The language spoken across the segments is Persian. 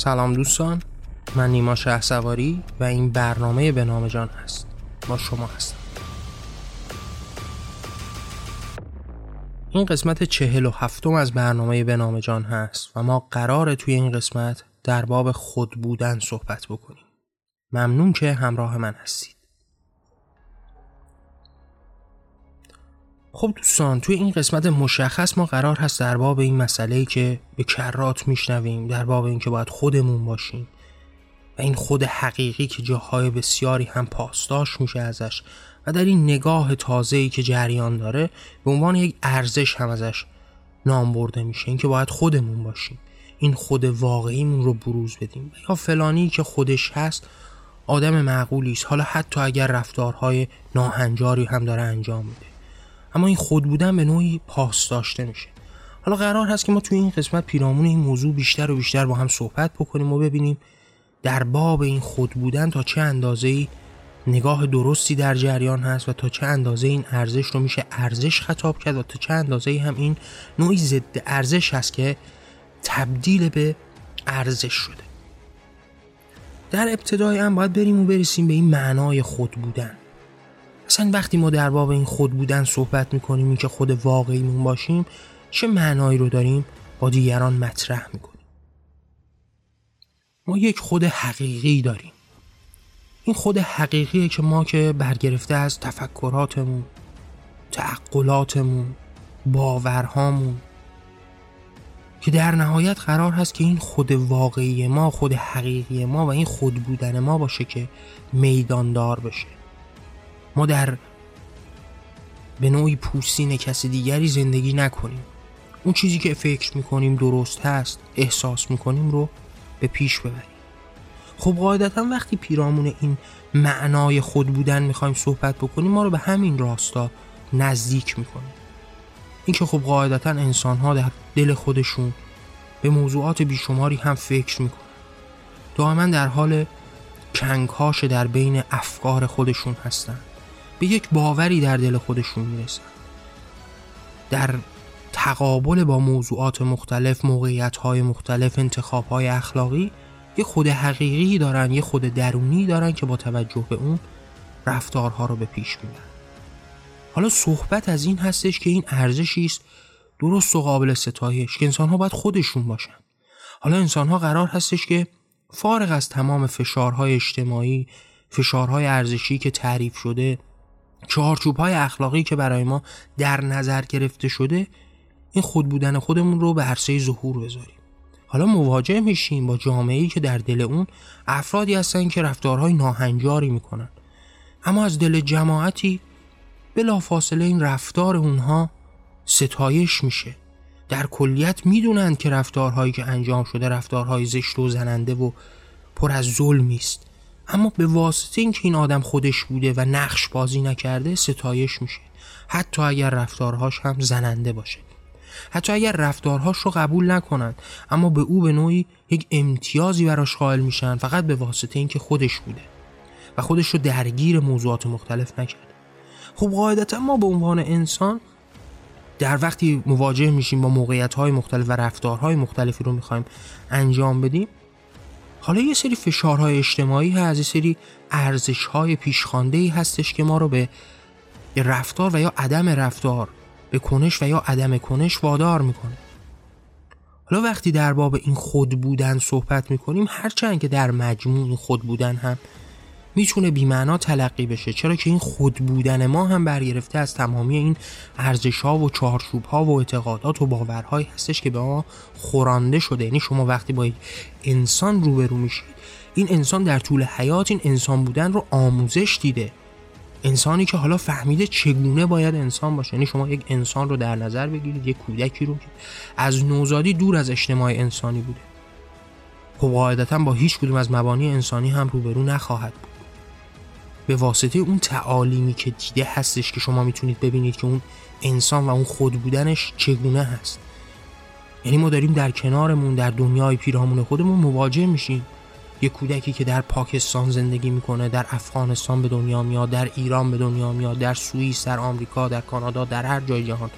سلام دوستان. من نیما شه و این برنامه به نام جان هست. با شما هستم. این قسمت چهل و هفتم از برنامه به نام جان هست و ما قرار توی این قسمت در باب خود بودن صحبت بکنیم. ممنون که همراه من هستید. خب دوستان توی این قسمت مشخص ما قرار هست در باب این مسئله که به کرات میشنویم در باب این که باید خودمون باشیم و این خود حقیقی که جاهای بسیاری هم پاسداش میشه ازش و در این نگاه تازه‌ای که جریان داره به عنوان یک ارزش هم ازش نام برده میشه اینکه باید خودمون باشیم این خود واقعیمون رو بروز بدیم. یا فلانی که خودش هست آدم معقولی است حالا حتی اگر رفتارهای ناهنجاری هم داره انجام میده. اما این خود بودن به نوعی پاس داشته میشه. حالا قرار هست که ما توی این قسمت پیرامون این موضوع بیشتر و بیشتر با هم صحبت بکنیم و ببینیم در باب این خود بودن تا چه اندازه ای نگاه درستی در جریان هست و تا چه اندازه این ارزش رو میشه ارزش خطاب کرد و تا چه اندازه هم این نوعی ضد ارزش هست که تبدیل به ارزش شده. در ابتدای هم باید بریم و برسیم به این معنای خود بودن. اصلا وقتی ما در باب این خود بودن صحبت می‌کنیم این که خود واقعیمون باشیم چه معنایی رو داریم؟ با دیگران مطرح می‌کنیم. ما یک خود حقیقی داریم. این خود حقیقیه که ما که برگرفته از تفکراتمون تعقلاتمون باورهامون که در نهایت قرار هست که این خود واقعی ما خود حقیقی ما و این خود بودن ما باشه که میداندار بشه. ما در به نوعی پوستین کسی دیگری زندگی نکنیم. اون چیزی که فکر می‌کنیم درست هست احساس می‌کنیم رو به پیش ببریم. خب قاعدتا وقتی پیرامون این معنای خود بودن می‌خوایم صحبت بکنیم ما رو به همین راستا نزدیک می‌کنیم اینکه خب قاعدتا انسان ها در دل خودشون به موضوعات بیشماری هم فکر می‌کنن. دائما در حال کنگهاش در بین افکار خودشون هستن. به یک باوری در دل خودشون می‌رسن. در تقابل با موضوعات مختلف موقعیت های مختلف انتخاب های اخلاقی یه خود حقیقی دارن یه خود درونی دارن که با توجه به اون رفتارها رو به پیش می‌برن. حالا صحبت از این هستش که این ارزشی است درست و قابل ستایش که انسان ها باید خودشون باشن. حالا انسان ها قرار هستش که فارغ از تمام فشارهای اجتماعی فشارهای ارزشی که تعریف شده چهارچوب های اخلاقی که برای ما در نظر گرفته شده این خود بودن خودمون رو به عرصه ظهور بذاریم. حالا مواجه میشیم با جامعه‌ای که در دل اون افرادی هستن که رفتارهای ناهنجاری می‌کنن. اما از دل جماعتی بلافاصله این رفتار اونها ستایش میشه. در کلیت می‌دونند که رفتارهایی که انجام شده رفتارهای زشت و زننده و پر از ظلمی است. اما به واسطه اینکه این آدم خودش بوده و نقش بازی نکرده ستایش میشه. حتی اگر رفتارهاش هم زننده باشه. حتی اگر رفتارهاش رو قبول نکنند اما به او به نوعی یک امتیازی براش قائل میشن فقط به واسطه اینکه خودش بوده و خودش رو درگیر موضوعات مختلف نکرده. خب قاعدتا ما به عنوان انسان در وقتی مواجه میشیم با موقعیت های مختلف و رفتارهای مختلفی رو می‌خوایم انجام بدیم حالا یه سری فشارهای اجتماعی هست یه سری ارزشهای پیشخانده هستش که ما رو به رفتار و یا عدم رفتار به کنش و یا عدم کنش وادار می‌کنه. حالا وقتی در باب این خود بودن صحبت می‌کنیم هرچند که در مجموع خود بودن هم می‌تونه بیمعنا تلقی بشه. چرا که این خود بودن ما هم برگرفته از تمامی این ارزش ها و چارچوب ها و اعتقادات و باورهایی هستش که به ما خورانده شده. یعنی شما وقتی با انسان روبرو میشید این انسان در طول حیات این انسان بودن رو آموزش دیده. انسانی که حالا فهمیده چگونه باید انسان باشه. یعنی شما یک انسان رو در نظر بگیرید یک کودکی رو که از نوزادی دور از اجتماع انسانی بوده. خب قاعدتا با هیچ کدوم از مبانی انسانی هم روبرو نخواهد بود. به واسطه اون تعالیمی که دیده هستش که شما می‌تونید ببینید که اون انسان و اون خود بودنش چگونه هست. یعنی ما داریم در کنارمون در دنیای پیرامون خودمون مواجه میشیم. یه کودکی که در پاکستان زندگی می‌کنه در افغانستان به دنیا میاد در ایران به دنیا میاد در سوئیس در آمریکا در کانادا در هر جای جهان.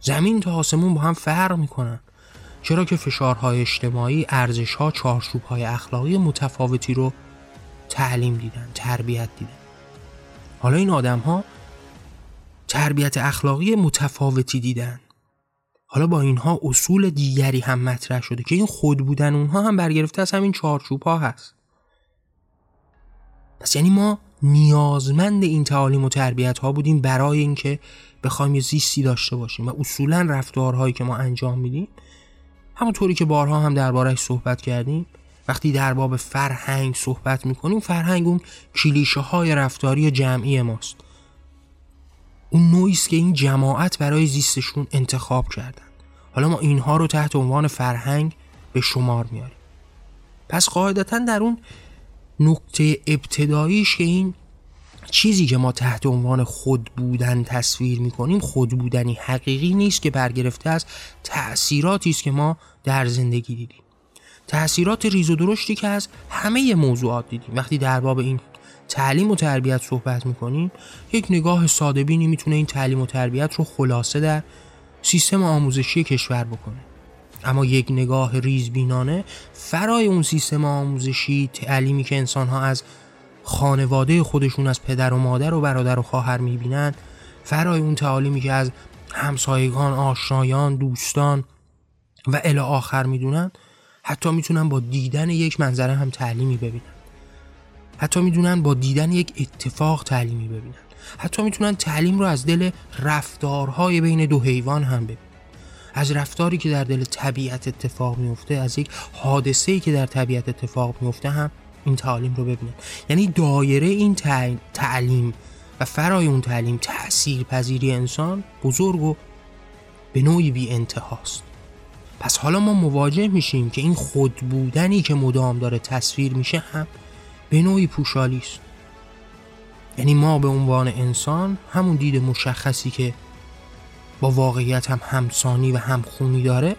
زمین تا آسمون با هم فرق می‌کنن. چرا که فشارهای اجتماعی ارزشها چارچوبهای اخلاقی متفاوتی رو تعلیم دیدن تربیت دیدن. حالا این آدم ها تربیت اخلاقی متفاوتی دیدن. حالا با اینها اصول دیگری هم مطرح شده که این خود بودن اونها هم برگرفته از همین چارچوب ها هست. پس یعنی ما نیازمند این تعالیم و تربیت ها بودیم برای اینکه بخوایم یه زیستی داشته باشیم و اصولا رفتارهایی که ما انجام میدیم. همونطوری که بارها هم دربارهش صحبت کردیم وقتی در باب فرهنگ صحبت می‌کنیم فرهنگ اون کلیشه های رفتاری جمعی ماست. اون نوعی که این جماعت برای زیستشون انتخاب کردن. حالا ما اینها رو تحت عنوان فرهنگ به شمار میاریم پس قاعدتا در اون نکته ابتداییش که این چیزی که ما تحت عنوان خود بودن تصویر می‌کنیم خود بودنی حقیقی نیست که برگرفته از تأثیراتی است که ما در زندگی دیدیم. تأثیرات ریز و درشتی که از همه موضوعات دیدیم. وقتی در باب این تعلیم و تربیت صحبت می‌کنیم یک نگاه ساده بینی می‌تونه این تعلیم و تربیت رو خلاصه در سیستم آموزشی کشور بکنه. اما یک نگاه ریزبینانه فرای اون سیستم آموزشی تعلیمی که انسان ها از خانواده خودشون از پدر و مادر و برادر و خواهر می‌بینن فرای اون تعالیمی که از همسایگان، آشنایان، دوستان و الی آخر می‌دونن حتی می‌تونن با دیدن یک منظره هم تعلیمی ببینن حتی می‌دونن با دیدن یک اتفاق تعلیمی ببینن. حتی می‌تونن تعلیم رو از دل رفتارهای بین دو حیوان هم ببینن. از رفتاری که در دل طبیعت اتفاق میفته از یک حادثه‌ای که در طبیعت اتفاق میفته هم این تعلیم رو ببینن. یعنی دایره این تعلیم و فرای اون تعلیم تأثیر پذیری انسان بزرگ و به نوعی بی انتهاست پس حالا ما مواجه میشیم که این خود بودنی که مدام داره تصویر میشه هم به نوعی پوشالی یعنی ما به عنوان انسان همون دید مشخصی که با واقعیت هم همسانی و همخونی داره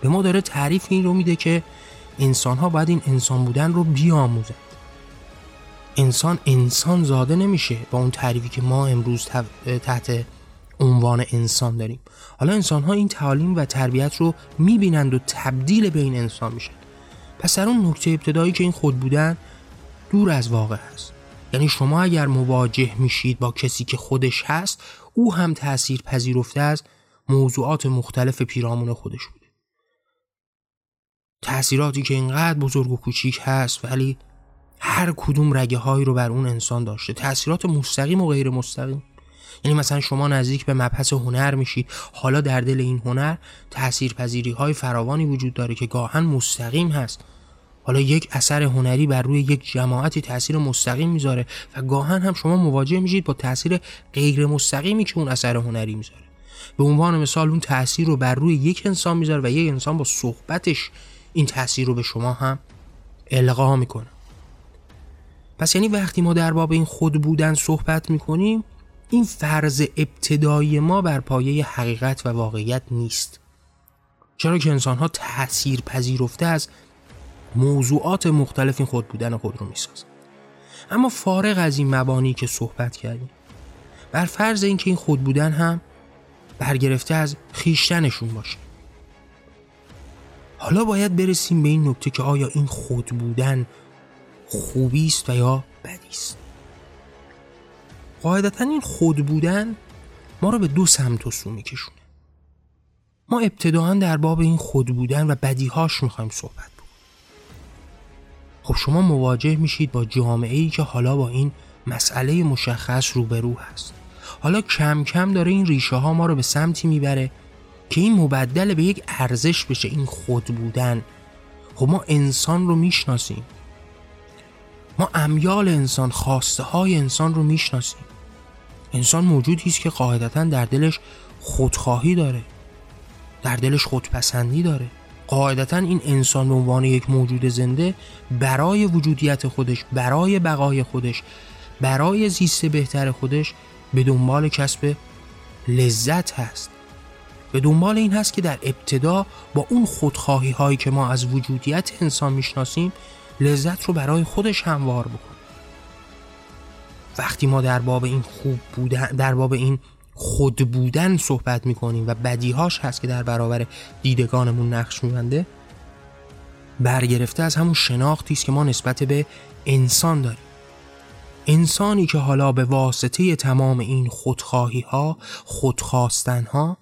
به ما داره تعریف این رو میده که انسان ها باید این انسان بودن رو بیاموزند. انسان انسان زاده نمیشه با اون تعریفی که ما امروز تحت عنوان انسان داریم. حالا انسان ها این تعالیم و تربیت رو می‌بینند و تبدیل به این انسان میشن. پس در اون نکته ابتدایی که این خود بودن دور از واقع هست یعنی شما اگر مواجه میشید با کسی که خودش هست او هم تأثیر پذیرفته از موضوعات مختلف پیرامون خودش بوده تأثیراتی که اینقدر بزرگ و کوچیک هست ولی هر کدوم رگه هایی رو بر اون انسان داشته. تأثیرات مستقیم و غیر مستقیم. یعنی مثلا شما نزدیک به مبحث هنر میشید حالا در دل این هنر تاثیرپذیری های فراوانی وجود داره که گاهن مستقیم هست. حالا یک اثر هنری بر روی یک جماعتی تاثیر مستقیم می‌ذاره و گاهن هم شما مواجه میشید با تاثیر غیر مستقیمی که اون اثر هنری می‌ذاره. به عنوان مثال اون تاثیر رو بر روی یک انسان می‌ذاره و یک انسان با صحبتش این تاثیر رو به شما هم القا می‌کنه. پس یعنی وقتی ما در باب این خود بودن صحبت می‌کنیم این فرض ابتدایی ما بر پایه حقیقت و واقعیت نیست. چرا که انسان ها تأثیر پذیرفته از موضوعات مختلف این خود بودن خود رو می‌سازن. اما فارغ از این مبانی که صحبت کردیم بر فرض اینکه این خود بودن هم برگرفته از خیشتنشون باشه. حالا باید برسیم به این نکته که آیا این خود بودن خوبی است و یا بدی است؟ قاعدتا این خود بودن ما رو به دو سمت و سو میکشونه. ما ابتداعا در باب این خود بودن و بدیهاش می‌خوایم صحبت بکنیم. خب شما مواجه میشید با جامعه ای که حالا با این مسئله مشخص روبرو هست. حالا کم کم داره این ریشه ها ما رو به سمتی می‌بره که این مبدل به یک ارزش بشه این خود بودن. خب ما انسان رو می‌شناسیم. ما امیال انسان خواسته های انسان رو می‌شناسیم. انسان موجودی است که قاعدتا در دلش خودخواهی داره. در دلش خودپسندی داره. قاعدتا این انسان به عنوان یک موجود زنده برای وجودیت خودش برای بقای خودش برای زیست بهتر خودش به دنبال کسب لذت هست. به دنبال این هست که در ابتدا با اون خودخواهی هایی که ما از وجودیت انسان می‌شناسیم لذت رو برای خودش هموار بکنه. وقتی ما در باب این خوب بودن در باب این خود بودن صحبت می‌کنیم و بدیهاش هست که در برابر دیدگانمون نقش میبنده برگرفته از همون شناختی است که ما نسبت به انسان داریم. انسانی که حالا به واسطه تمام این خودخواهی ها خودخواستن ها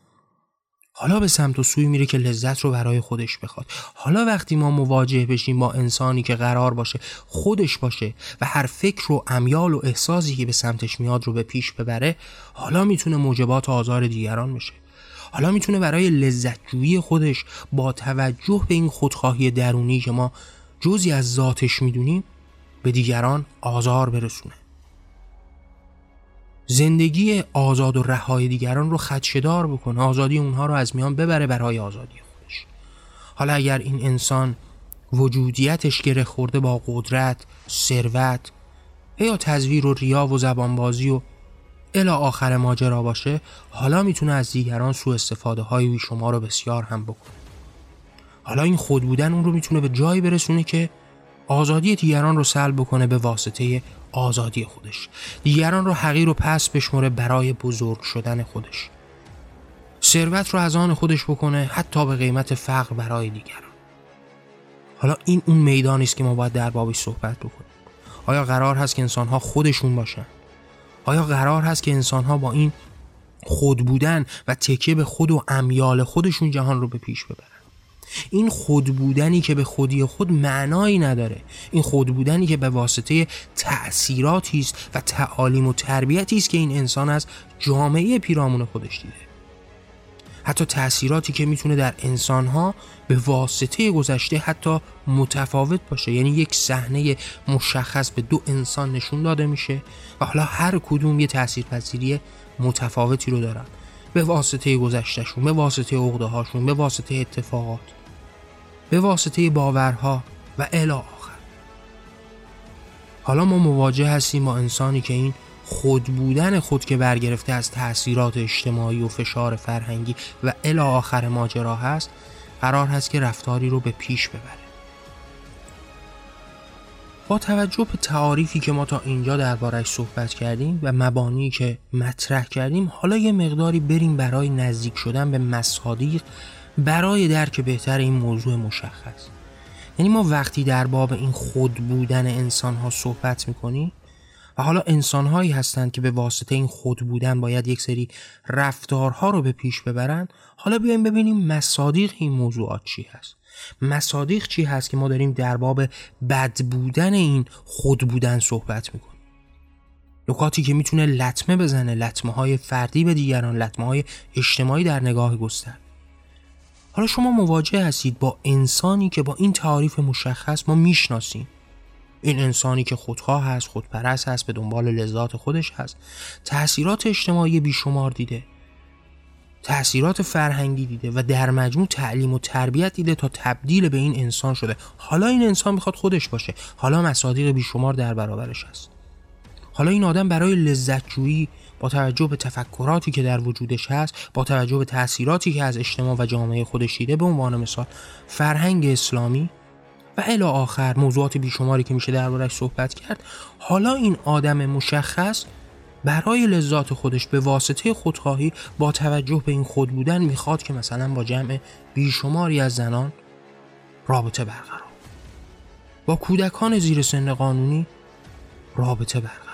حالا به سمت و سوی میره که لذت رو برای خودش بخواد. حالا وقتی ما مواجه بشیم با انسانی که قرار باشه خودش باشه و هر فکر و امیال و احساسی که به سمتش میاد رو به پیش ببره حالا می‌تونه موجبات آزار دیگران بشه. حالا می‌تونه برای لذتجویی خودش با توجه به این خودخواهی درونی که ما جزی از ذاتش می‌دونیم به دیگران آزار برسونه. زندگی آزاد و رهای دیگران رو خدشدار بکنه. آزادی اونها رو از میان ببره برای آزادی خودش. حالا اگر این انسان وجودیتش گره خورده با قدرت، ثروت یا تزویر و ریا و زبانبازی و الا آخر ماجرا باشه حالا می‌تونه از دیگران سو استفاده های شما رو بسیار هم بکنه. حالا این خود بودن اون رو می‌تونه به جایی برسونه که آزادی دیگران رو سلب بکنه به واسطه آزادی خودش. دیگران رو حقیر و پس بشمره برای بزرگ شدن خودش. ثروت رو از آن خودش بکنه حتی به قیمت فقر برای دیگران. حالا این اون میدانی است که ما باید در بابش صحبت بکنیم. آیا قرار هست که انسانها خودشون باشن؟ آیا قرار هست که انسانها با این خود بودن و تکیه به خود و امیال خودشون جهان رو به پیش ببرن؟ این خود بودنی که به خودی خود معنایی نداره. این خود بودنی که به واسطه تأثیراتی است و تعالیم و تربیتی است که این انسان از جامعه پیرامون خودش دیده. حتی تأثیراتی که می‌تونه در انسانها به واسطه گذشته حتی متفاوت باشه. یعنی یک صحنه مشخص به دو انسان نشون داده میشه و حالا هر کدوم یه تاثیرپذیری متفاوتی رو دارن. به واسطه گذشتهشون به واسطه عقده هاشون به واسطه اتفاقات. به واسطه باورها و الی آخر. حالا ما مواجه هستیم با انسانی که این خود بودن خود که برگرفته از تاثیرات اجتماعی و فشار فرهنگی و الی آخر ماجرا هست قرار هست که رفتاری رو به پیش ببره. با توجه به تعاریفی که ما تا اینجا دربارش صحبت کردیم و مبانی که مطرح کردیم حالا یه مقداری بریم برای نزدیک شدن به مصادیق برای درک بهتر این موضوع مشخص. یعنی ما وقتی در باب این خود بودن انسان ها صحبت می‌کنیم و حالا انسان هایی هستند که به واسطه این خود بودن باید یک سری رفتارها رو به پیش ببرند حالا بیایم ببینیم مصادیق این موضوعات چی هست. مصادیق چی هست که ما داریم در باب بد بودن این خود بودن صحبت می‌کنیم. نکاتی که می‌تونه لطمه بزنه لطمه های فردی به دیگران لطمه های اجتماعی در نگاه گستر حالا شما مواجه هستید با انسانی که با این تعریف مشخص ما می‌شناسیم. این انسانی که خودخواه هست خودپرست هست به دنبال لذات خودش هست. تاثیرات اجتماعی بیشمار دیده. تأثیرات فرهنگی دیده و در مجموع تعلیم و تربیت دیده تا تبدیل به این انسان شده. حالا این انسان می‌خواد خودش باشه. حالا مصادیق بیشمار در برابرش هست. حالا این آدم برای لذتجویی با توجه به تفکراتی که در وجودش هست با توجه به تأثیراتی که از اجتماع و جامعه خودش دیده به عنوان مثال فرهنگ اسلامی و الی آخر موضوعات بیشماری که میشه دربارش صحبت کرد حالا این آدم مشخص برای لذات خودش به واسطه خودخواهی با توجه به این خود بودن می‌خواد که مثلا با جمع بیشماری از زنان رابطه برقرار. با کودکان زیر سن قانونی رابطه برقرار.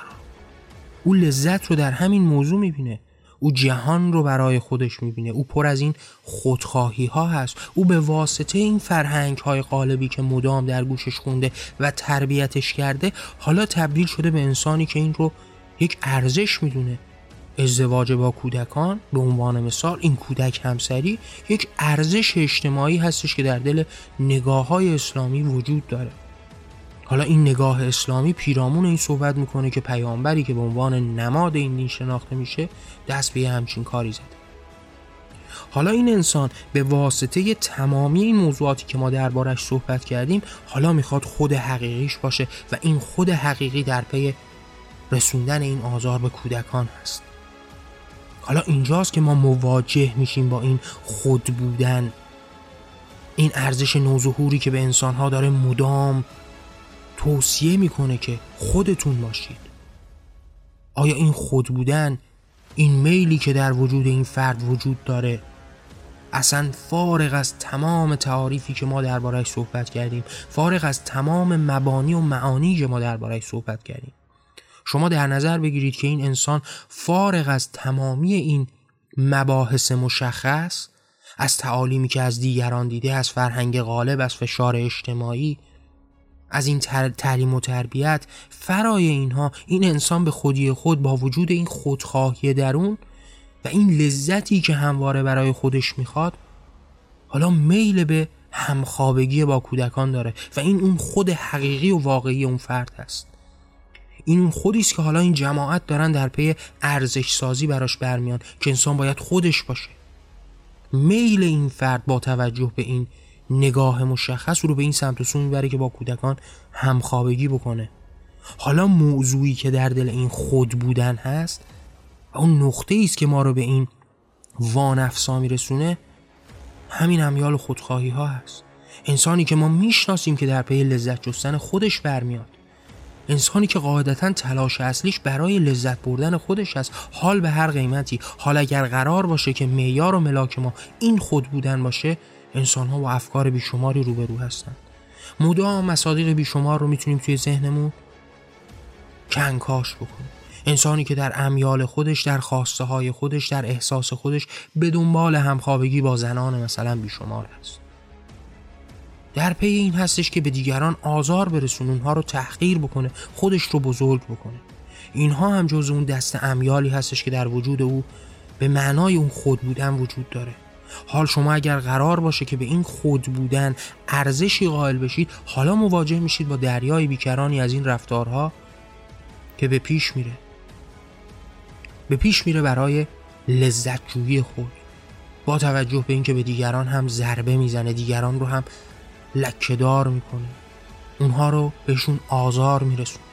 او لذت رو در همین موضوع می‌بینه. او جهان رو برای خودش می‌بینه. او پر از این خودخواهی ها هست. او به واسطه این فرهنگ های قالبی که مدام در گوشش خونده و تربیتش کرده حالا تبدیل شده به انسانی که این رو یک ارزش می‌دونه. ازدواج با کودکان به عنوان مثال این کودک همسری یک ارزش اجتماعی هستش که در دل نگاه های اسلامی وجود داره. حالا این نگاه اسلامی پیرامون این صحبت می‌کنه که پیامبری که به عنوان نماد این دین شناخته میشه دست به همچین کاری زده. حالا این انسان به واسطه تمامی این موضوعاتی که ما دربارش صحبت کردیم حالا می‌خواد خود حقیقیش باشه و این خود حقیقی در پی رسوندن این آزار به کودکان هست. حالا اینجاست که ما مواجه میشیم با این خود بودن این ارزش نوظهوری که به انسانها داره مدام توصیه می‌کنه که خودتون باشید. آیا این خود بودن این میلی که در وجود این فرد وجود داره اصلا فارغ از تمام تعاریفی که ما دربارهش صحبت کردیم فارغ از تمام مبانی و معانی که ما دربارهش صحبت کردیم؟ شما در نظر بگیرید که این انسان فارغ از تمامی این مباحث مشخص از تعالیمی که از دیگران دیده از فرهنگ غالب از فشار اجتماعی از این تعلیم و تربیت فرای اینها این انسان به خودی خود با وجود این خودخواهی درون و این لذتی که همواره برای خودش می‌خواد حالا میل به همخوابگی با کودکان داره و این اون خود حقیقی و واقعی اون فرد هست. این اون خودی است که حالا این جماعت دارن در پی ارزش سازی براش برمیان که انسان باید خودش باشه. میل این فرد با توجه به این نگاه مشخص رو به این سمت و سو می‌بره که با کودکان همخوابگی بکنه. حالا موضوعی که در دل این خود بودن هست و اون نقطه است که ما رو به این وانفسا میرسونه همین امیال خودخواهی ها هست. انسانی که ما می‌شناسیم که در پی لذت جستن خودش برمیاد. انسانی که قاعدتا تلاش اصلیش برای لذت بردن خودش است حال به هر قیمتی. حال اگر قرار باشه که معیار و ملاک ما این خود بودن باشه انسان ها و افکار بیشماری روبرو هستند. مدام مصادیق بیشمار رو می‌تونیم توی ذهنمون کنکاش بکنیم. انسانی که در امیال خودش در خواسته های خودش در احساس خودش به دنبال همخوابگی با زنان مثلا بیشمار است در پی این هستش که به دیگران آزار برسون اونها رو تحقیر بکنه خودش رو بزرگ بکنه. اینها هم جز اون دست امیالی هستش که در وجود او به معنای اون خود بودن وجود داره. حال شما اگر قرار باشه که به این خود بودن ارزشی قائل بشید حالا مواجه میشید با دریای بیکرانی از این رفتارها که به پیش میره. به پیش میره برای لذت جویی خود. با توجه به اینکه به دیگران هم ضربه می‌زنه دیگران رو هم لکهدار می‌کنه. اونها رو بهشون آزار میرسونه.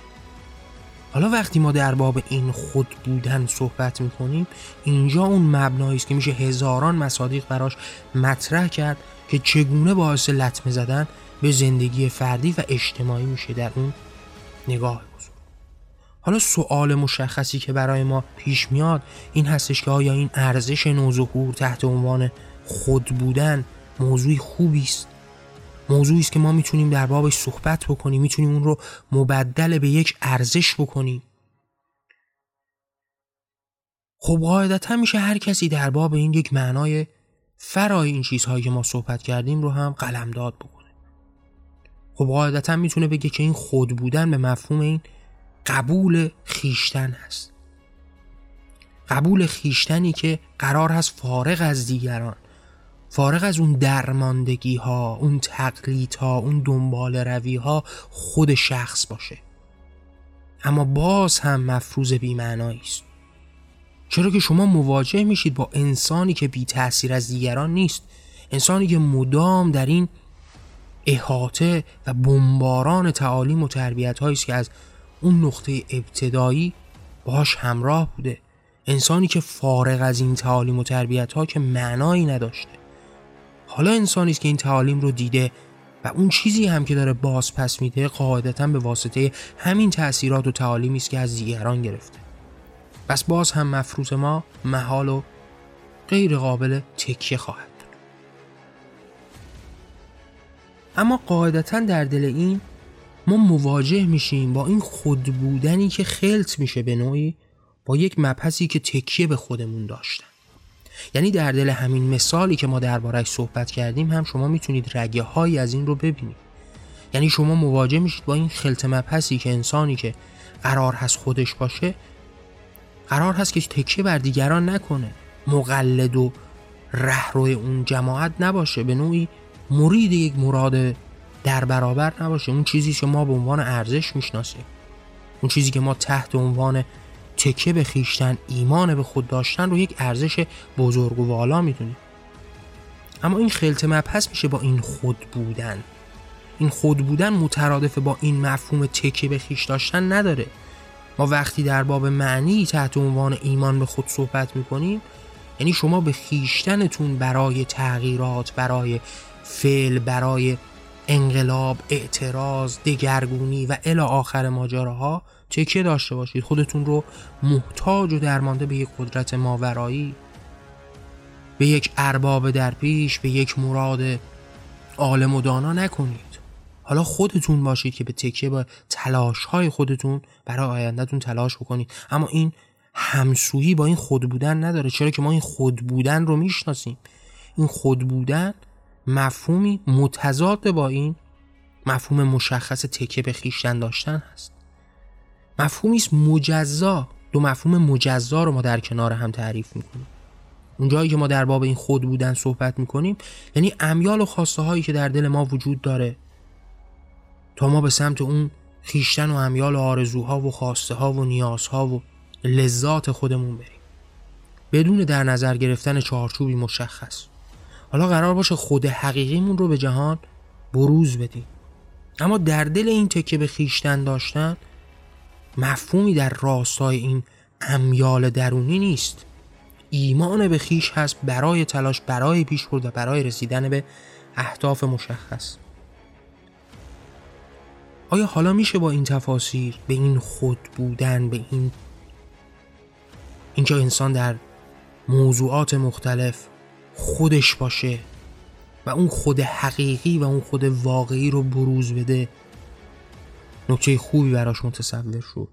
حالا وقتی ما در باب این خود بودن صحبت می‌کنیم اینجا اون مبنایی است که میشه هزاران مصادیق براش مطرح کرد که چگونه باعث لطمه زدن به زندگی فردی و اجتماعی میشه در اون نگاه بزرگ. حالا سوال مشخصی که برای ما پیش میاد این هستش که آیا این ارزش نوظهور تحت عنوان خود بودن موضوعی خوبی است؟ موضوعی است که ما می‌تونیم در بابش صحبت بکنیم می‌تونیم اون رو مبدل به یک ارزش بکنیم. خب قاعدتا میشه هر کسی در باب این یک معنای فرای این چیزهایی که ما صحبت کردیم رو هم قلمداد بکنه. خب قاعدتا می‌تونه بگه که این خود بودن به مفهوم این قبول خیشتن هست. قبول خیشتنی که قرار هست فارغ از دیگران. فارغ از اون درماندگی ها اون تقلید ها اون دنبال روی ها خود شخص باشه. اما باز هم مفروض بیمعنایی است. چرا که شما مواجه میشید با انسانی که بی تاثیر از دیگران نیست. انسانی که مدام در این احاطه و بمباران تعالیم و تربیت است که از اون نقطه ابتدایی باش همراه بوده. انسانی که فارغ از این تعالیم و تربیت ها که معنایی نداشته. حالا انسانی است که این تعالیم رو دیده و اون چیزی هم که داره باز پس میده قاعدتا به واسطه همین تاثیرات و تعالیمی است که از دیگران گرفته. پس باز هم مفروض ما محال و غیر قابل تکیه خواهد اما قاعدتا در دل این ما مواجه میشیم با این خود بودنی که خلط میشه به نوعی با یک مبحثی که تکیه به خودمون داشتن. یعنی در دل همین مثالی که ما دربارهش صحبت کردیم هم شما می‌تونید رگه هایی از این رو ببینید. یعنی شما مواجه میشید با این خلط مبحثی که انسانی که قرار هست خودش باشه قرار هست که تکیه بر دیگران نکنه. مقلد و رهروی اون جماعت نباشه. به نوعی مرید یک مراد در برابر نباشه. اون چیزی که ما به عنوان ارزش می‌شناسیم. اون چیزی که ما تحت عنوان تکه به خیشتن ایمان به خود داشتن رو یک ارزش بزرگ و والا می‌دونیم اما این خلط مبحث میشه با این خود بودن. این خود بودن مترادف با این مفهوم تکه به خیش داشتن نداره. ما وقتی در باب معنی تحت عنوان ایمان به خود صحبت می‌کنیم یعنی شما به خیشتنتون برای تغییرات برای فعل برای انقلاب اعتراض دگرگونی و الی آخر ماجراها تکیه داشته باشید؟ خودتون رو محتاج و درمانده به یک قدرت ماورایی به یک ارباب در پیش به یک مراد عالم و دانا نکنید. حالا خودتون باشید که به تکیه با تلاش های خودتون برای آیندهتون تلاش بکنید. اما این همسویی با این خود بودن نداره. چرا که ما این خود بودن رو می‌شناسیم. این خود بودن مفهومی متضاد با این مفهوم مشخص تکیه به خیشتن داشتن هست. مفهومی است مجزا. دو مفهوم مجزا رو ما در کنار هم تعریف می‌کنیم. اونجایی که ما در باب این خود بودن صحبت می‌کنیم یعنی امیال و خواسته هایی که در دل ما وجود داره تا ما به سمت اون خیشتن و امیال و آرزوها و خواسته ها و نیازها و لذات خودمون بریم. بدون در نظر گرفتن چارچوبی مشخص. حالا قرار باشه خود حقیقیمون رو به جهان بروز بدیم. اما در دل این تکه به خیشتن داشتن مفهومی در راستای این امیال درونی نیست. ایمان به خیش هست برای تلاش برای پیش برد و برای رسیدن به اهداف مشخص. آیا حالا میشه با این تفاسیر به این خود بودن به این اینکه انسان در موضوعات مختلف خودش باشه و اون خود حقیقی و اون خود واقعی رو بروز بده. نکته خوبی براش متصور شد.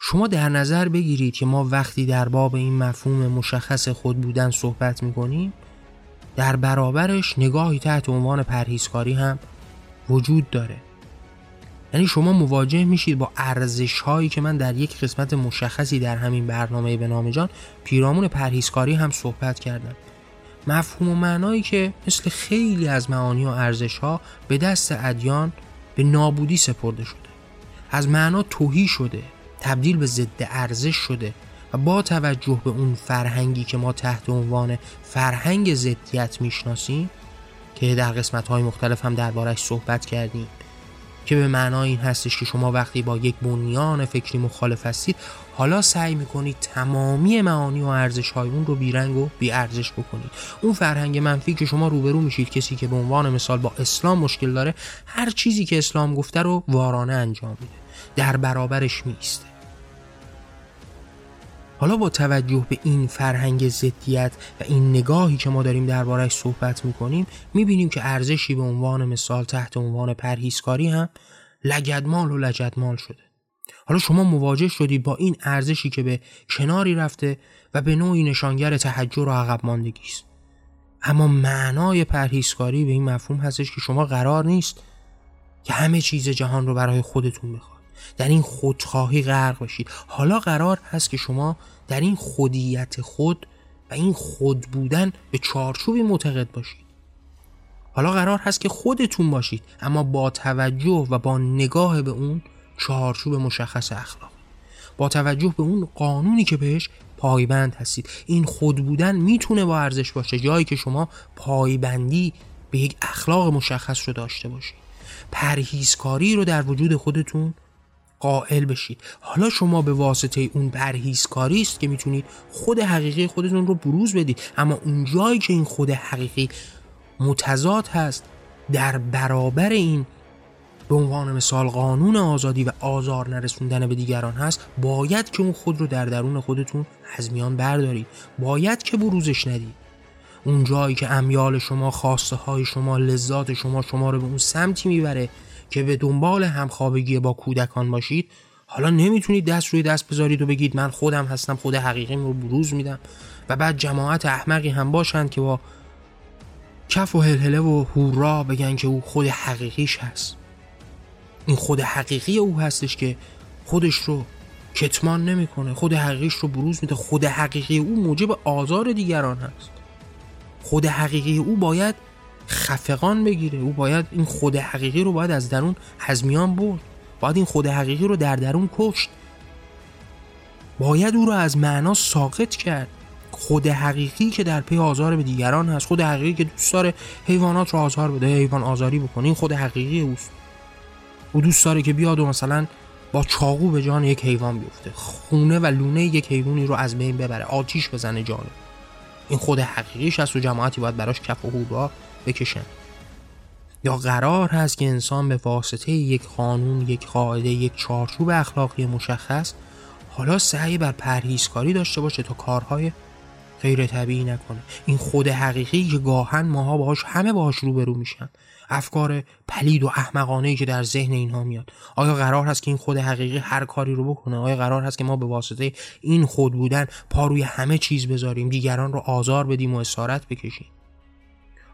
شما در نظر بگیرید که ما وقتی در باب این مفهوم مشخص خود بودن صحبت می‌کنیم در برابرش نگاهی تحت عنوان پرهیزکاری هم وجود داره. یعنی شما مواجه میشید با ارزش هایی که من در یک قسمت مشخصی در همین برنامه به نام جان پیرامون پرهیزکاری هم صحبت کردم. مفهوم و معنایی که مثل خیلی از معانی و ارزش ها به دست ادیان به نابودی سپرده شده. از معنا توهی شده تبدیل به ضد ارزش شده و با توجه به اون فرهنگی که ما تحت عنوان فرهنگ ضدیت می‌شناسیم که در قسمت های مختلف هم دربارش صحبت کردیم که به معنای این هستش که شما وقتی با یک بنیان فکری مخالف هستید حالا سعی می‌کنید تمامی معانی و ارزش های اون رو بیرنگ و بی ارزش بکنید. اون فرهنگ منفی که شما روبرو میشید کسی که به عنوان مثال با اسلام مشکل داره هر چیزی که اسلام گفته رو وارانه انجام میده. در برابرش میسته حالا با توجه به این فرهنگ ضدیت و این نگاهی که ما داریم دربارهش صحبت می‌کنیم می‌بینیم که ارزشی به عنوان مثال تحت عنوان پرهیزکاری هم لگدمال و لجدمال شده. حالا شما مواجه شدی با این ارزشی که به کناری رفته و به نوعی نشانگر تحجر و عقب ماندگی است اما معنای پرهیزکاری به این مفهوم هستش که شما قرار نیست که همه چیز جهان رو برای خودتون بخواید. در این خودخواهی غرق بشید حالا قرار هست که شما در این خودیت خود و این خود بودن به چارچوبی معتقد باشید. حالا قرار هست که خودتون باشید اما با توجه و با نگاه به اون چارچوب مشخص اخلاق. با توجه به اون قانونی که بهش پایبند هستید. این خود بودن می‌تونه با ارزش باشه جایی که شما پایبندی به یک اخلاق مشخص رو داشته باشید. پرهیزکاری رو در وجود خودتون قائل بشید. حالا شما به واسطه اون پرهیزکاری است که می‌تونید خود حقیقی خودتون رو بروز بدید. اما اون جایی که این خود حقیقی متضاد هست در برابر این به عنوان مثال قانون آزادی و آزار نرسوندن به دیگران هست باید که اون خود رو در درون خودتون از میان بردارید. باید که بروزش ندید. اون جایی که امیال شما خواسته های شما لذات شما شما رو به اون سمتی می‌بره که به دنبال همخوابگی با کودکان باشید حالا نمی‌تونید دست روی دست بذارید و بگید من خودم هستم خود حقیقیم رو بروز میدم. و بعد جماعت احمقی هم باشند که با کف و هلهله و هورا بگن که او خود حقیقیش هست. این خود حقیقی او هستش که خودش رو کتمان نمی‌کنه خود حقیقیش رو بروز میده. خود حقیقی او موجب آزار دیگران هست. خود حقیقی او باید خفقان بگیره. او باید این خود حقیقی رو باید از درون هزمیان برد. باید این خود حقیقی رو در درون کشت. باید او رو از معنا ساقط کرد. خود حقیقی که در پی آزار به دیگران هست خود حقیقی که دوست داره حیوانات رو آزار بده حیوان آزاری بکنه این خود حقیقی اوست. او دوست داره که بیاد و مثلا با چاقو به جان یک حیوان بیفته. خونه و لونه یک حیوانی رو از بین ببره. آتیش بزنه جانو. این خود حقیقیش هست و جماعتی باید براش کف و هورا بکشن یا قرار هست که انسان به واسطه یک قانون یک قاعده یک چارچوب اخلاقی مشخص حالا سعی بر پرهیزکاری داشته باشه تا کارهای غیر طبیعی نکنه. این خود حقیقی که گاهن ماها باهاش همه باهاش روبرو میشن. افکار پلید و احمقانه که در ذهن اینها میاد. آیا قرار هست که این خود حقیقی هر کاری رو بکنه؟ آیا قرار هست که ما به واسطه این خود بودن پا روی همه چیز بذاریم دیگران رو آزار بدیم و اسارت بکشیم؟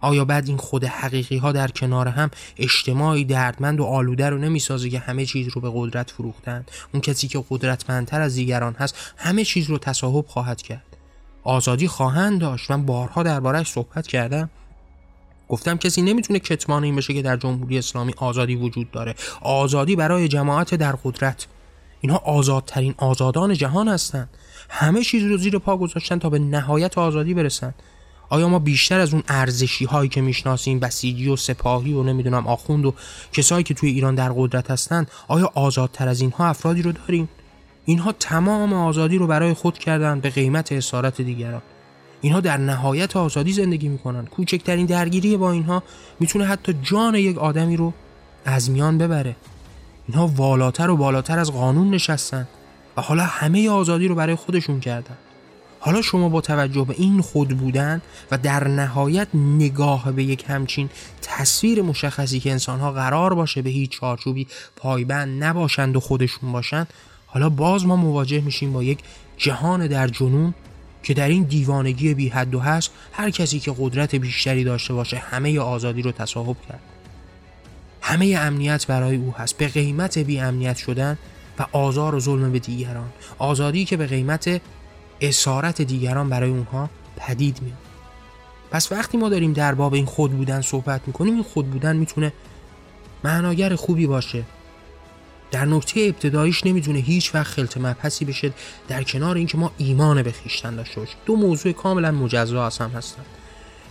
آیا بعد این خود حقیقی ها در کنار هم اجتماعی دردمند و آلوده رو نمی‌سازه که همه چیز رو به قدرت فروختن اون کسی که قدرتمندتر از دیگران هست همه چیز رو تصاحب خواهد کرد. آزادی خواهند داشت. من بارها دربارهش صحبت کردم. گفتم کسی نمی‌تونه کتمان این بشه که در جمهوری اسلامی آزادی وجود داره. آزادی برای جماعت در قدرت. اینها آزادترین آزادان جهان هستند همه چیز رو زیر پا گذاشتن تا به نهایت آزادی برسن. آیا ما بیشتر از اون ارزشی هایی که می‌شناسیم بسیجی و سپاهی و نمی‌دونم آخوند و کسایی که توی ایران در قدرت هستند آیا آزادتر از اینها افرادی رو داریم؟ اینها تمام آزادی رو برای خود کردن به قیمت اسارت دیگران. اینها در نهایت آزادی زندگی می‌کنن. کوچکترین درگیری با اینها می‌تونه حتی جان یک آدمی رو از میان ببره. اینها والاتر و بالاتر از قانون نشستن و حالا همه آزادی رو برای خودشون کردن. حالا شما با توجه به این خود بودن و در نهایت نگاه به یک همچین تصویر مشخصی که انسانها قرار باشه به هیچ چارچوبی پایبند نباشند و خودشون باشند حالا باز ما مواجه میشیم با یک جهان در جنون که در این دیوانگی بی حد و هست هر کسی که قدرت بیشتری داشته باشه همه آزادی رو تصاحب کرد. همه امنیت برای او هست. به قیمت بی امنیت شدن و آزار و ظلم به دیگران. آزادی که به قیمت اسارت دیگران برای اونها پدید میاد. پس وقتی ما داریم در باب این خود بودن صحبت می‌کنیم این خود بودن می‌تونه معناگر خوبی باشه. در نکته ابتداییش نمی‌تونه هیچ وقت خلط مبحثی بشه در کنار اینکه ما ایمان به خیشتن داشته باشیم. دو موضوع کاملا مجزا از هم هستن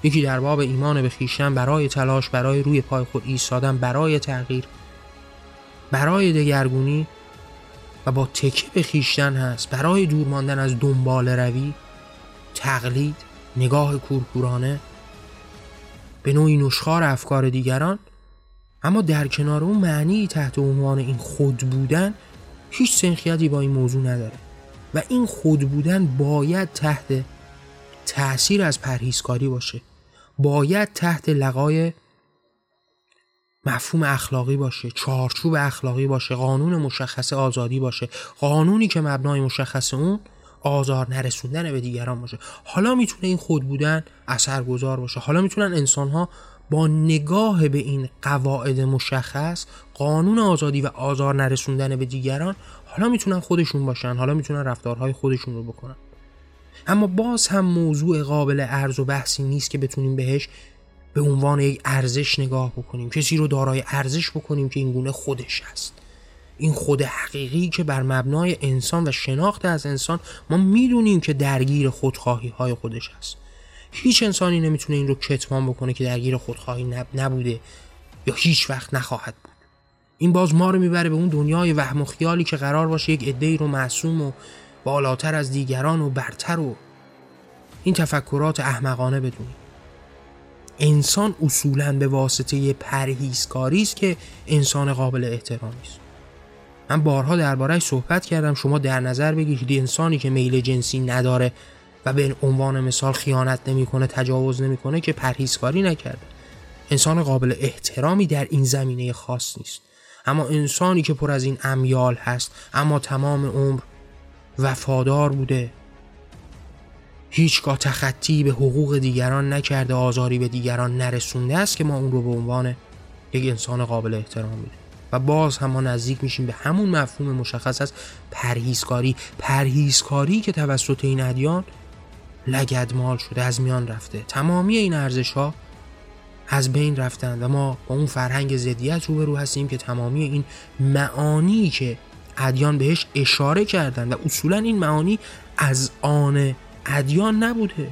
یکی در باب ایمان به خیشتن برای تلاش برای روی پای خود ایستادن برای تغییر برای دگرگونی و با تکه به خیشتن هست. برای دور ماندن از دنبال روی تقلید نگاه کورکورانه به نوعی نشخار افکار دیگران. اما در کنار اون معنی تحت عنوان این خود بودن هیچ سنخیتی با این موضوع نداره. و این خود بودن باید تحت تأثیر از پرهیزکاری باشه. باید تحت لقای مفهوم اخلاقی باشه چارچوب اخلاقی باشه قانون مشخص آزادی باشه. قانونی که مبنای مشخص اون آزار نرسوندن به دیگران باشه. حالا می‌تونه این خود بودن اثرگذار باشه. حالا می‌تونن انسان ها با نگاه به این قواعد مشخص قانون آزادی و آزار نرسوندن به دیگران حالا می‌تونن خودشون باشن. حالا می‌تونن رفتارهای خودشون رو بکنن. اما باز هم موضوع قابل عرض و بحثی نیست که بتونیم بهش به عنوان یک ارزش نگاه بکنیم کسی رو دارای ارزش بکنیم که این گونه خودش هست. این خود حقیقی که بر مبنای انسان و شناخت از انسان ما می‌دونیم که درگیر خودخواهی های خودش هست. هیچ انسانی نمی‌تونه این رو کتمان بکنه که درگیر خودخواهی نبوده یا هیچ وقت نخواهد بود. این باز ما رو می‌بره به اون دنیای وهم و خیالی که قرار باشه یک عده‌ای رو معصوم و بالاتر از دیگران و برتر و این تفکرات احمقانه بدونیم. انسان اصولا به واسطه پرهیزکاری است که انسان قابل احترامی است. من بارها دربارهش صحبت کردم شما در نظر بگیرید انسانی که میل جنسی نداره و به عنوان مثال خیانت نمی‌کنه تجاوز نمی‌کنه که پرهیزکاری نکرده. انسان قابل احترامی در این زمینه خاص نیست. اما انسانی که پر از این امیال هست اما تمام عمر وفادار بوده هیچگاه تخطی به حقوق دیگران نکرده آزاری به دیگران نرسونده است که ما اون رو به عنوان یک انسان قابل احترام میدیم و باز هم ما نزدیک میشیم به همون مفهوم مشخص از پرهیزکاری. پرهیزکاری که توسط این ادیان لگدمال شده از میان رفته. تمامی این ارزش ها از بین رفتن و ما با اون فرهنگ زدیت روبرو هستیم که تمامی این معانی که ادیان بهش اشاره کردن و اصولا این معانی از آن ادیان نبوده.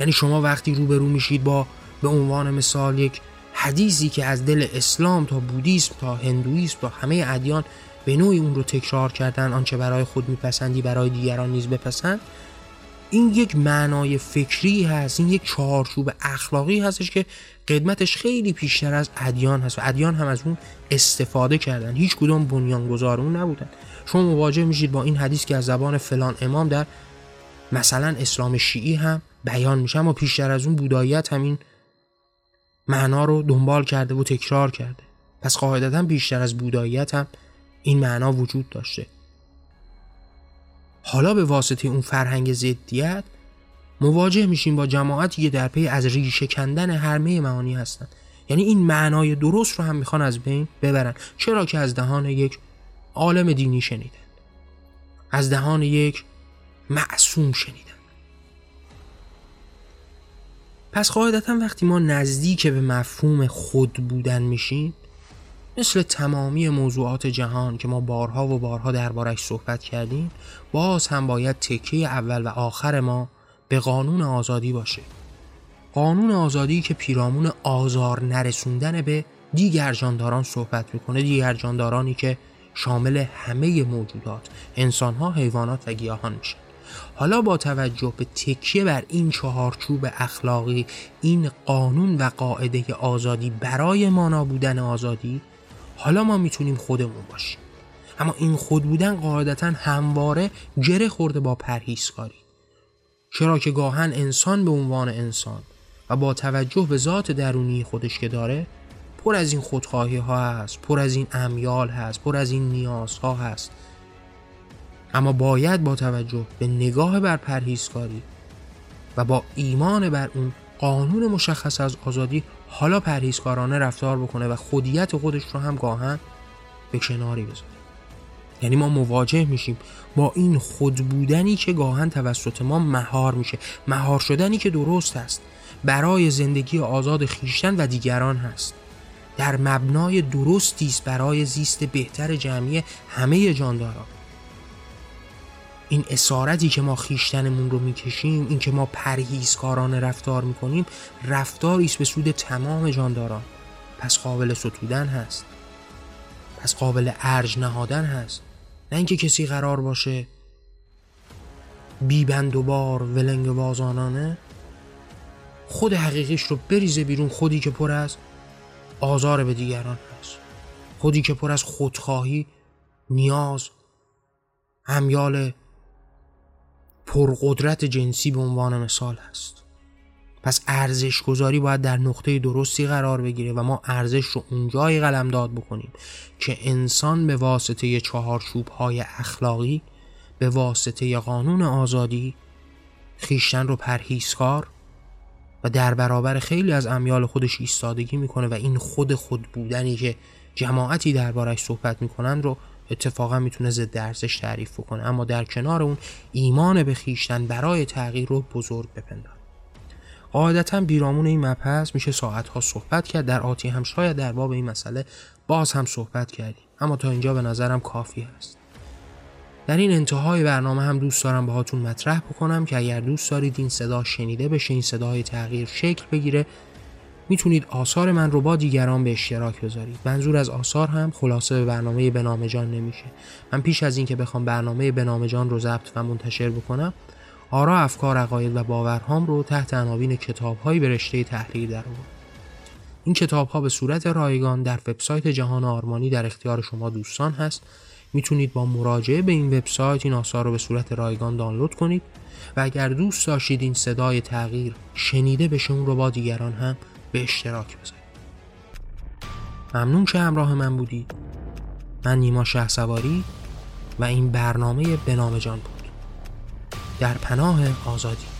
یعنی شما وقتی روبرو میشید با به عنوان مثال یک حدیثی که از دل اسلام تا بودیسم تا هندویسم تا همه ادیان به نوعی اون رو تکرار کردن آنچه برای خود میپسندی برای دیگران نیز بپسند این یک معنای فکری هست این یک چارچوب اخلاقی هستش که قدمتش خیلی پیشتر از ادیان هست و ادیان هم از اون استفاده کردن. هیچ کدوم بنیانگذار اون نبودن. شما مواجه میشید با این حدیث که از زبان فلان امام در مثلا اسلام شیعی هم بیان میشه اما پیشتر از اون بوداییت همین معنا رو دنبال کرده و تکرار کرده. پس قاعدتا بیشتر از بوداییت هم این معنا وجود داشته. حالا به واسطه اون فرهنگ ضدیت مواجه میشیم با جماعتی که در پی از ریشه کندن هرمه معانی هستند یعنی این معنای درست رو هم می‌خوان از بین ببرن. چرا که از دهان یک عالم دینی شنیدن. از دهان یک معصوم شنیدن پس قاعدتا وقتی ما نزدیک به مفهوم خود بودن میشیم مثل تمامی موضوعات جهان که ما بارها و بارها دربارش صحبت کردیم باز هم باید تکیه اول و آخر ما به قانون آزادی باشه. قانون آزادی که پیرامون آزار نرسوندن به دیگر جانداران صحبت می‌کنه دیگر جاندارانی که شامل همه موجودات انسانها، حیوانات و گیاهان میشه حالا با توجه به تکیه بر این چهارچوب اخلاقی این قانون و قاعده آزادی برای مانا بودن آزادی حالا ما می‌تونیم خودمون باشیم. اما این خود بودن قاعدتا همواره گره خورده با پرهیزکاری. چرا که گاهن انسان به عنوان انسان و با توجه به ذات درونی خودش که داره پر از این خودخواهی ها هست پر از این امیال هست پر از این نیازها هست. اما باید با توجه به نگاه بر پرهیزکاری و با ایمان بر اون قانون مشخص از آزادی حالا پرهیزکارانه رفتار بکنه و خودیت خودش رو هم گاهن به کناری بذاره. یعنی ما مواجه میشیم با این خود بودنی که گاهن توسط ما مهار میشه. مهار شدنی که درست است. برای زندگی آزاد خیشتن و دیگران هست. در مبنای درستی است برای زیست بهتر جمعی همه جانداران. این اسارتی که ما خیشتنمون رو می‌کشیم این که ما پرهیزکارانه رفتار می‌کنیم رفتاری است به سود تمام جانداران. پس قابل ستودن هست. پس قابل ارج نهادن هست. نه اینکه کسی قرار باشه بیبند و بار ولنگ بازانانه خود حقیقیش رو بریزه بیرون خودی که پر از آزار به دیگران هست. خودی که پر از خودخواهی نیاز همیال پرقدرت جنسی به عنوان مثال هست. پس ارزش گذاری باید در نقطه درستی قرار بگیره و ما ارزش رو اونجایی قلمداد بکنیم که انسان به واسطه چهارچوب های اخلاقی به واسطه قانون آزادی خیشتن رو پرهیزکار و در برابر خیلی از امیال خودش ایستادگی می‌کنه و این خود خود بودنی که جماعتی دربارش صحبت می‌کنن رو اتفاقا می‌تونه ضد ارزش تعریف بکنه. اما در کنار اون ایمان به خیشتن برای تغییر رو بزرگ بپندار. قاعدتا بیرامون این مبحث میشه ساعتها صحبت کرد. در آتی هم شاید در باب این مسئله باز هم صحبت کردیم. اما تا اینجا به نظرم کافی هست. در این انتهای برنامه هم دوست دارم باهاتون مطرح بکنم که اگر دوست دارید این صدا شنیده بشه این صدای تغییر شکل بگیره. می‌تونید آثار من رو با دیگران به اشتراک بذارید. منظور از آثار هم خلاصه به برنامه بنامه جان نمیشه. من پیش از اینکه بخوام برنامه بنامه جان رو ضبط و منتشر بکنم آرا افکار عقاید و باورهام رو تحت عناوین کتابهایی به رشته تحریر در این کتاب ها به صورت رایگان در وبسایت جهان آرمانی در اختیار شما دوستان هست. می‌تونید با مراجعه به این وبسایت این آثار رو به صورت رایگان دانلود کنید. و اگر دوست داشتید این صدای تغییر شنیده بشه اون رو با دیگران هم به اشتراک بذارید ممنون که همراه من بودید من نیما شه سواری و این برنامه به جان بود. در پناه آزادی.